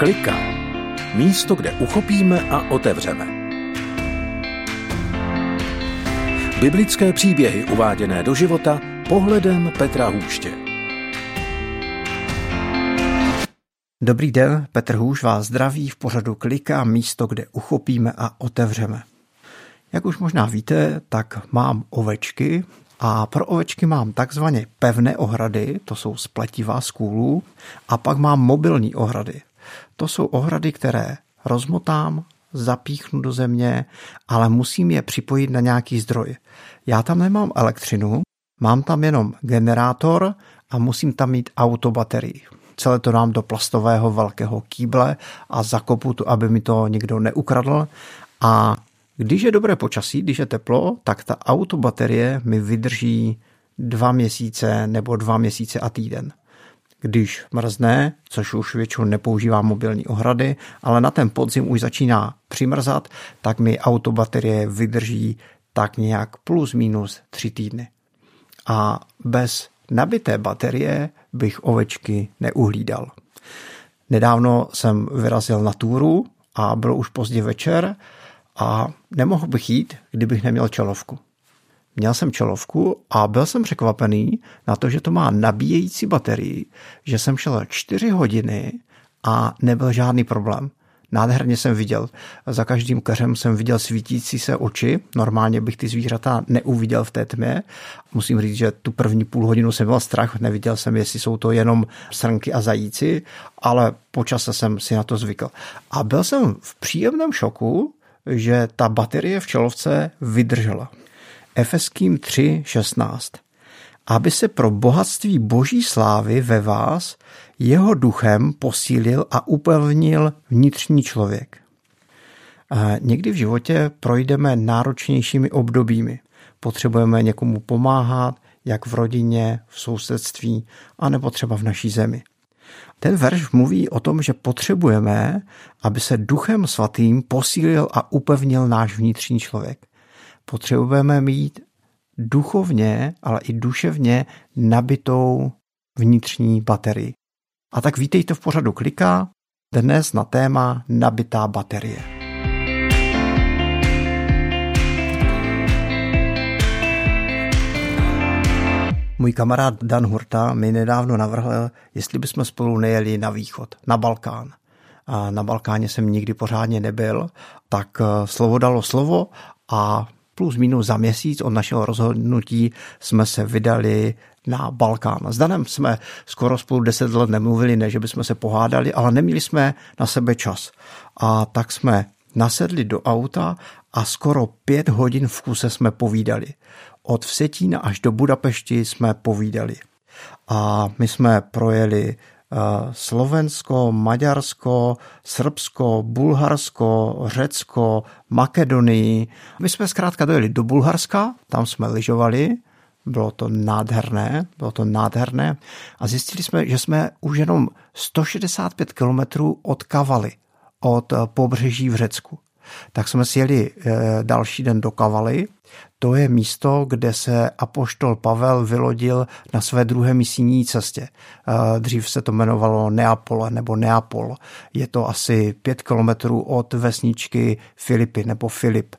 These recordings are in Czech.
Klika. Místo, kde uchopíme a otevřeme. Biblické příběhy uváděné do života pohledem Petra Hůště. Dobrý den, Petr Hůš vás zdraví v pořadu Klika, místo, kde uchopíme a otevřeme. Jak už možná víte, tak mám ovečky a pro ovečky mám takzvaně pevné ohrady, to jsou spletivá z kůlů, a pak mám mobilní ohrady. To jsou ohrady, které rozmotám, zapíchnu do země, ale musím je připojit na nějaký zdroj. Já tam nemám elektřinu, mám tam jenom generátor a musím tam mít autobaterii. Celé to dám do plastového velkého kýble a zakopu to, aby mi to nikdo neukradl. A když je dobré počasí, když je teplo, tak ta autobaterie mi vydrží dva měsíce nebo dva měsíce a týden. Když mrzne, což už většinou nepoužívám mobilní ohrady, ale na ten podzim už začíná přimrzat, tak mi autobaterie vydrží tak nějak plus minus tři týdny. A bez nabité baterie bych ovečky neuhlídal. Nedávno jsem vyrazil na túru a bylo už pozdě večer a nemohl bych jít, kdybych neměl čelovku. Měl jsem čelovku a byl jsem překvapený na to, že to má nabíjející baterii, že jsem šel 4 hodiny a nebyl žádný problém. Nádherně jsem viděl. Za každým keřem jsem viděl svítící se oči. Normálně bych ty zvířata neuviděl v té tmě. Musím říct, že tu první půl hodinu jsem měl strach. Neviděl jsem, jestli jsou to jenom srnky a zajíci, ale po čase jsem si na to zvykl. A byl jsem v příjemném šoku, že ta baterie v čelovce vydržela. Efeským 3.16. Aby se pro bohatství boží slávy ve vás jeho duchem posílil a upevnil vnitřní člověk. A někdy v životě projdeme náročnějšími obdobími. Potřebujeme někomu pomáhat, jak v rodině, v sousedství, anebo třeba v naší zemi. Ten verš mluví o tom, že potřebujeme, aby se duchem svatým posílil a upevnil náš vnitřní člověk. Potřebujeme mít duchovně, ale i duševně nabitou vnitřní baterii. A tak vítejte v pořadu Klika, dnes na téma nabitá baterie. Můj kamarád Dan Hurta mi nedávno navrhl, jestli bychom spolu nejeli na východ, na Balkán. A na Balkáně jsem nikdy pořádně nebyl, tak eh, slovo dalo slovo a plus minus za měsíc od našeho rozhodnutí jsme se vydali na Balkán. S Danem jsme skoro spolu deset let nemluvili, ne, že bychom se pohádali, ale neměli jsme na sebe čas. A tak jsme nasedli do auta a skoro pět hodin v kuse jsme povídali. Od Vsetína až do Budapešti jsme povídali. A my jsme projeli Slovensko, Maďarsko, Srbsko, Bulharsko, Řecko, Makedonii. My jsme zkrátka dojeli do Bulharska, tam jsme lyžovali, bylo to nádherné, bylo to nádherné a zjistili jsme, že jsme už jenom 165 kilometrů od Kavaly, od pobřeží v Řecku. Tak jsme si jeli eh, další den do Kavaly, to je místo, kde se apoštol Pavel vylodil na své druhé misijní cestě. Eh, dřív se to jmenovalo Neapole nebo Neapol. Je to asi pět kilometrů od vesničky Filipy nebo Filip.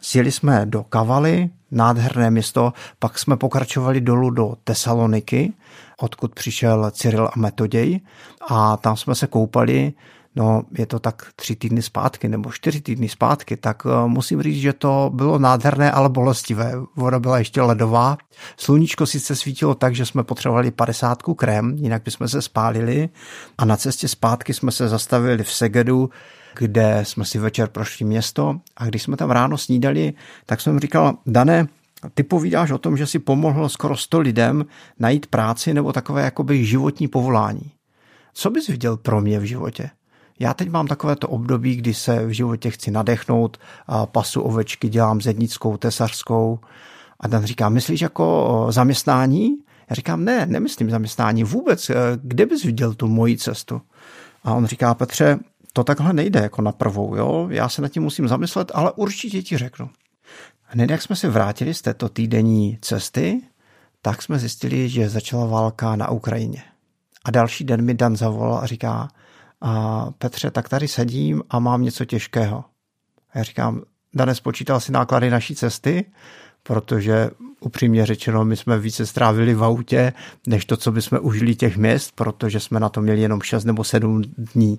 Sjeli jsme do Kavaly, nádherné město, pak jsme pokračovali dolů do Tesaloniky, odkud přišel Cyril a Metoděj a tam jsme se koupali no je to tak tři týdny zpátky nebo čtyři týdny zpátky, tak eh, musím říct, že to bylo nádherné, ale bolestivé. Voda byla ještě ledová. Sluníčko sice svítilo tak, že jsme potřebovali 50 krém, jinak bychom se spálili. A na cestě zpátky jsme se zastavili v Segedu, kde jsme si večer prošli město a když jsme tam ráno snídali, tak jsem říkal, Dané, ty povídáš o tom, že si pomohl skoro 100 lidem najít práci nebo takové jakoby životní povolání. Co bys viděl pro mě v životě? Já teď mám takovéto období, kdy se v životě chci nadechnout, a pasu ovečky dělám zednickou, tesařskou. A ten říká, myslíš jako zaměstnání? Já říkám, ne, nemyslím zaměstnání vůbec. E, kde bys viděl tu moji cestu? A on říká, Petře, to takhle nejde jako na prvou, jo? Já se nad tím musím zamyslet, ale určitě ti řeknu. Hned jak jsme se vrátili z této týdenní cesty, tak jsme zjistili, že začala válka na Ukrajině. A další den mi Dan zavolal a říká, a Petře, tak tady sedím a mám něco těžkého. A já říkám, Dane, spočítal si náklady naší cesty, protože upřímně řečeno, my jsme více strávili v autě, než to, co bychom užili těch měst, protože jsme na to měli jenom 6 nebo 7 dní.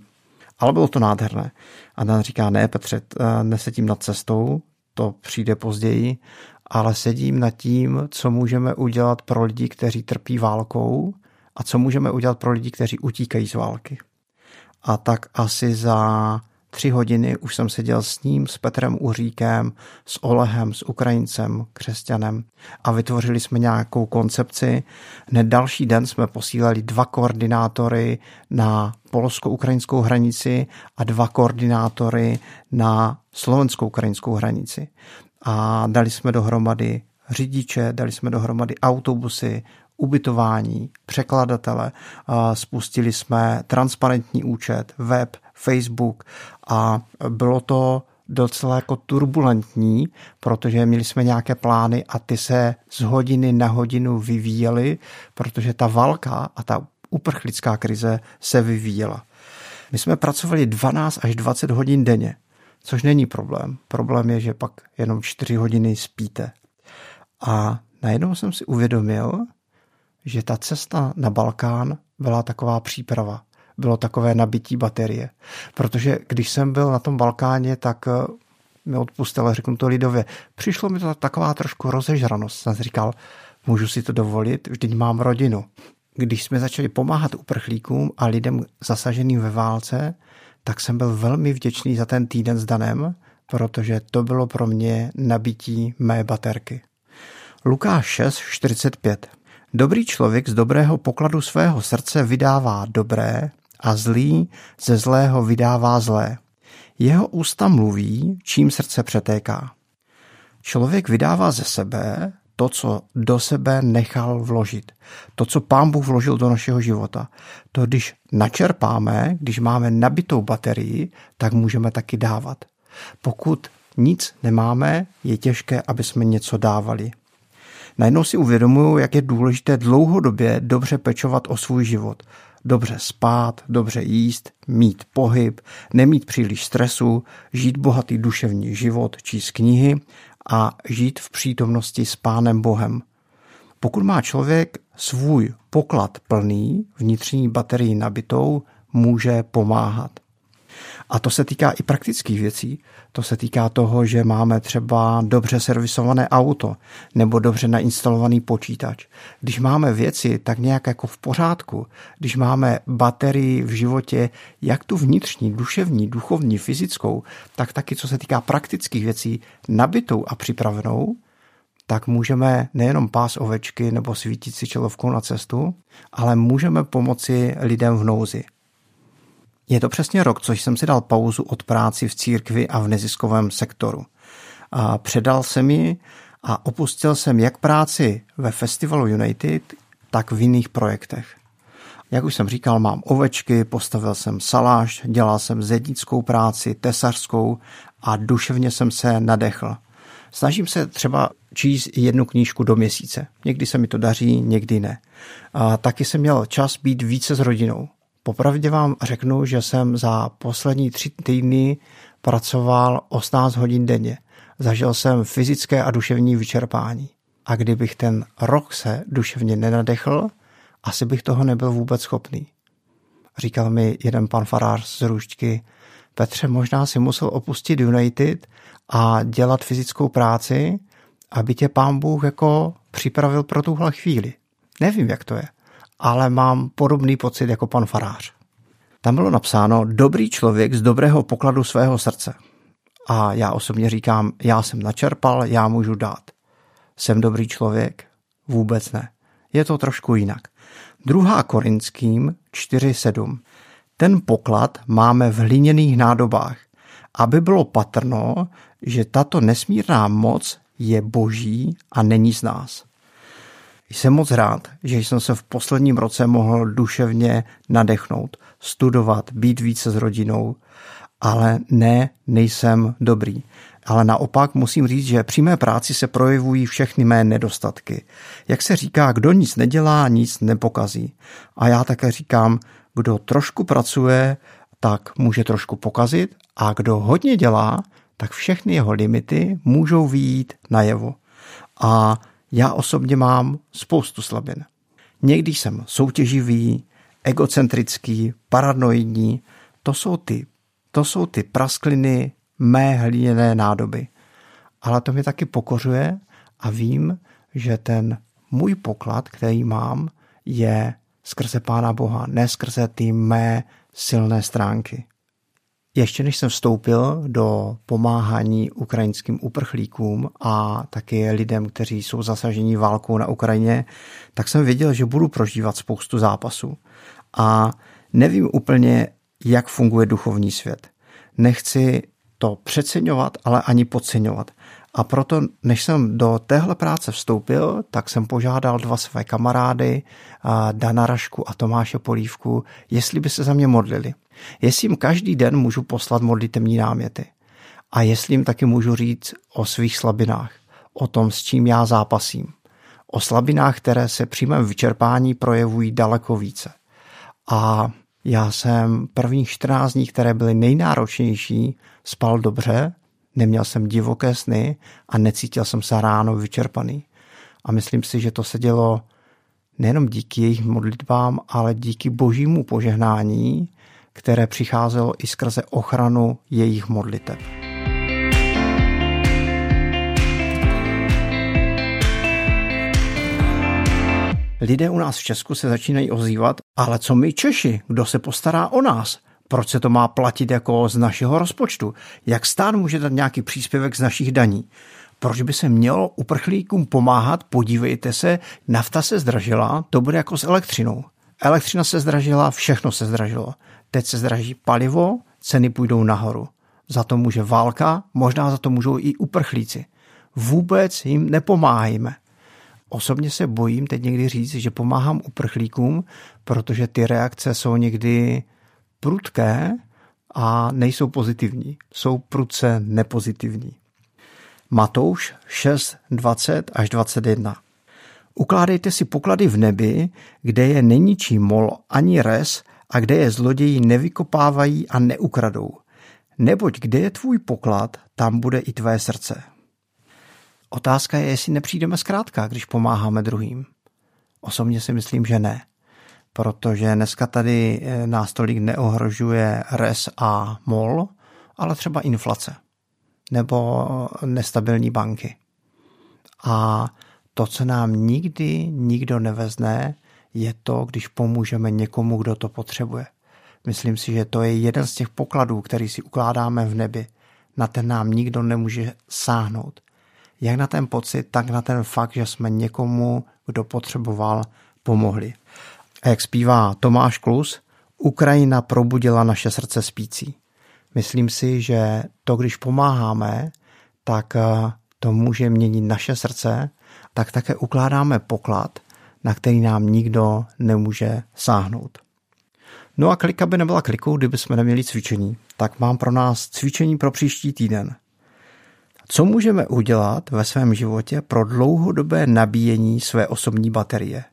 Ale bylo to nádherné. A Dan říká, ne Petře, nesedím nad cestou, to přijde později, ale sedím nad tím, co můžeme udělat pro lidi, kteří trpí válkou a co můžeme udělat pro lidi, kteří utíkají z války. A tak asi za tři hodiny už jsem seděl s ním, s Petrem Uříkem, s Olehem, s Ukrajincem, křesťanem a vytvořili jsme nějakou koncepci. Hned další den jsme posílali dva koordinátory na polsko-ukrajinskou hranici a dva koordinátory na slovenskou-ukrajinskou hranici. A dali jsme dohromady řidiče, dali jsme dohromady autobusy, ubytování, překladatele, spustili jsme transparentní účet, web, Facebook a bylo to docela jako turbulentní, protože měli jsme nějaké plány a ty se z hodiny na hodinu vyvíjely, protože ta válka a ta uprchlická krize se vyvíjela. My jsme pracovali 12 až 20 hodin denně, což není problém. Problém je, že pak jenom 4 hodiny spíte. A najednou jsem si uvědomil, že ta cesta na Balkán byla taková příprava. Bylo takové nabití baterie. Protože když jsem byl na tom Balkáně, tak eh, mi odpustil, řeknu to lidově, přišlo mi to taková trošku rozežranost. Jsem říkal, můžu si to dovolit, vždyť mám rodinu. Když jsme začali pomáhat uprchlíkům a lidem zasaženým ve válce, tak jsem byl velmi vděčný za ten týden s Danem, protože to bylo pro mě nabití mé baterky. Lukáš 6, 45 Dobrý člověk z dobrého pokladu svého srdce vydává dobré a zlý ze zlého vydává zlé. Jeho ústa mluví, čím srdce přetéká. Člověk vydává ze sebe to, co do sebe nechal vložit. To, co pán Bůh vložil do našeho života. To, když načerpáme, když máme nabitou baterii, tak můžeme taky dávat. Pokud nic nemáme, je těžké, aby jsme něco dávali. Najednou si uvědomuju, jak je důležité dlouhodobě dobře pečovat o svůj život. Dobře spát, dobře jíst, mít pohyb, nemít příliš stresu, žít bohatý duševní život, číst knihy a žít v přítomnosti s Pánem Bohem. Pokud má člověk svůj poklad plný, vnitřní baterii nabitou, může pomáhat. A to se týká i praktických věcí. To se týká toho, že máme třeba dobře servisované auto nebo dobře nainstalovaný počítač. Když máme věci tak nějak jako v pořádku, když máme baterii v životě, jak tu vnitřní, duševní, duchovní, fyzickou, tak taky co se týká praktických věcí, nabitou a připravenou, tak můžeme nejenom pás ovečky nebo svítit si čelovkou na cestu, ale můžeme pomoci lidem v nouzi. Je to přesně rok, což jsem si dal pauzu od práci v církvi a v neziskovém sektoru. A předal jsem ji a opustil jsem jak práci ve festivalu United, tak v jiných projektech. Jak už jsem říkal, mám ovečky, postavil jsem saláš, dělal jsem zednickou práci, tesařskou a duševně jsem se nadechl. Snažím se třeba číst jednu knížku do měsíce. Někdy se mi to daří, někdy ne. A taky jsem měl čas být více s rodinou. Popravdě vám řeknu, že jsem za poslední tři týdny pracoval 18 hodin denně. Zažil jsem fyzické a duševní vyčerpání. A kdybych ten rok se duševně nenadechl, asi bych toho nebyl vůbec schopný. Říkal mi jeden pan farář z Růžďky, Petře, možná si musel opustit United a dělat fyzickou práci, aby tě pán Bůh jako připravil pro tuhle chvíli. Nevím, jak to je ale mám podobný pocit jako pan farář. Tam bylo napsáno dobrý člověk z dobrého pokladu svého srdce. A já osobně říkám, já jsem načerpal, já můžu dát. Jsem dobrý člověk? Vůbec ne. Je to trošku jinak. Druhá Korinským 4.7. Ten poklad máme v hliněných nádobách, aby bylo patrno, že tato nesmírná moc je boží a není z nás. Jsem moc rád, že jsem se v posledním roce mohl duševně nadechnout, studovat, být více s rodinou, ale ne, nejsem dobrý. Ale naopak musím říct, že při mé práci se projevují všechny mé nedostatky. Jak se říká, kdo nic nedělá, nic nepokazí. A já také říkám, kdo trošku pracuje, tak může trošku pokazit a kdo hodně dělá, tak všechny jeho limity můžou výjít najevo. A já osobně mám spoustu slabin. Někdy jsem soutěživý, egocentrický, paranoidní. To jsou ty, to jsou ty praskliny mé hliněné nádoby. Ale to mi taky pokořuje a vím, že ten můj poklad, který mám, je skrze Pána Boha, ne skrze ty mé silné stránky. Ještě než jsem vstoupil do pomáhání ukrajinským uprchlíkům a taky lidem, kteří jsou zasaženi válkou na Ukrajině, tak jsem věděl, že budu prožívat spoustu zápasů. A nevím úplně, jak funguje duchovní svět. Nechci to přeceňovat, ale ani podceňovat. A proto, než jsem do téhle práce vstoupil, tak jsem požádal dva své kamarády, Dana Rašku a Tomáše Polívku, jestli by se za mě modlili. Jestli jim každý den můžu poslat modlitevní náměty. A jestli jim taky můžu říct o svých slabinách, o tom, s čím já zápasím. O slabinách, které se při mém vyčerpání projevují daleko více. A já jsem prvních 14 dní, které byly nejnáročnější, spal dobře, neměl jsem divoké sny a necítil jsem se ráno vyčerpaný. A myslím si, že to se dělo nejenom díky jejich modlitbám, ale díky božímu požehnání, které přicházelo i skrze ochranu jejich modliteb. Lidé u nás v Česku se začínají ozývat, ale co my Češi, kdo se postará o nás? Proč se to má platit jako z našeho rozpočtu? Jak stát může dát nějaký příspěvek z našich daní? Proč by se mělo uprchlíkům pomáhat? Podívejte se, nafta se zdražila, to bude jako s elektřinou. Elektřina se zdražila, všechno se zdražilo. Teď se zdraží palivo, ceny půjdou nahoru. Za to může válka, možná za to můžou i uprchlíci. Vůbec jim nepomáhejme. Osobně se bojím teď někdy říct, že pomáhám uprchlíkům, protože ty reakce jsou někdy prudké a nejsou pozitivní. Jsou prudce nepozitivní. Matouš 6, 20 až 21. Ukládejte si poklady v nebi, kde je neničí mol ani res a kde je zloději nevykopávají a neukradou. Neboť kde je tvůj poklad, tam bude i tvé srdce. Otázka je, jestli nepřijdeme zkrátka, když pomáháme druhým. Osobně si myslím, že ne. Protože dneska tady eh, nás tolik neohrožuje res a mol, ale třeba inflace nebo nestabilní banky. A to, co nám nikdy nikdo nevezne, je to, když pomůžeme někomu, kdo to potřebuje. Myslím si, že to je jeden z těch pokladů, který si ukládáme v nebi. Na ten nám nikdo nemůže sáhnout. Jak na ten pocit, tak na ten fakt, že jsme někomu, kdo potřeboval, pomohli. A jak zpívá Tomáš Klus, Ukrajina probudila naše srdce spící. Myslím si, že to, když pomáháme, tak eh, to může měnit naše srdce, tak také ukládáme poklad, na který nám nikdo nemůže sáhnout. No a klika by nebyla klikou, kdyby jsme neměli cvičení. Tak mám pro nás cvičení pro příští týden. Co můžeme udělat ve svém životě pro dlouhodobé nabíjení své osobní baterie?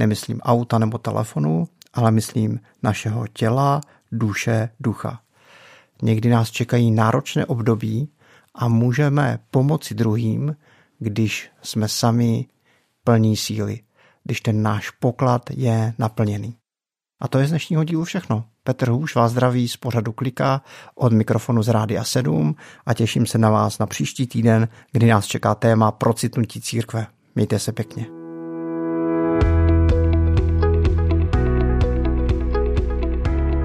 Nemyslím auta nebo telefonu, ale myslím našeho těla, duše, ducha. Někdy nás čekají náročné období a můžeme pomoci druhým, když jsme sami plní síly, když ten náš poklad je naplněný. A to je z dnešního dílu všechno. Petr Hůš vás zdraví z pořadu Klika od mikrofonu z Rádia 7 a těším se na vás na příští týden, kdy nás čeká téma procitnutí církve. Mějte se pěkně.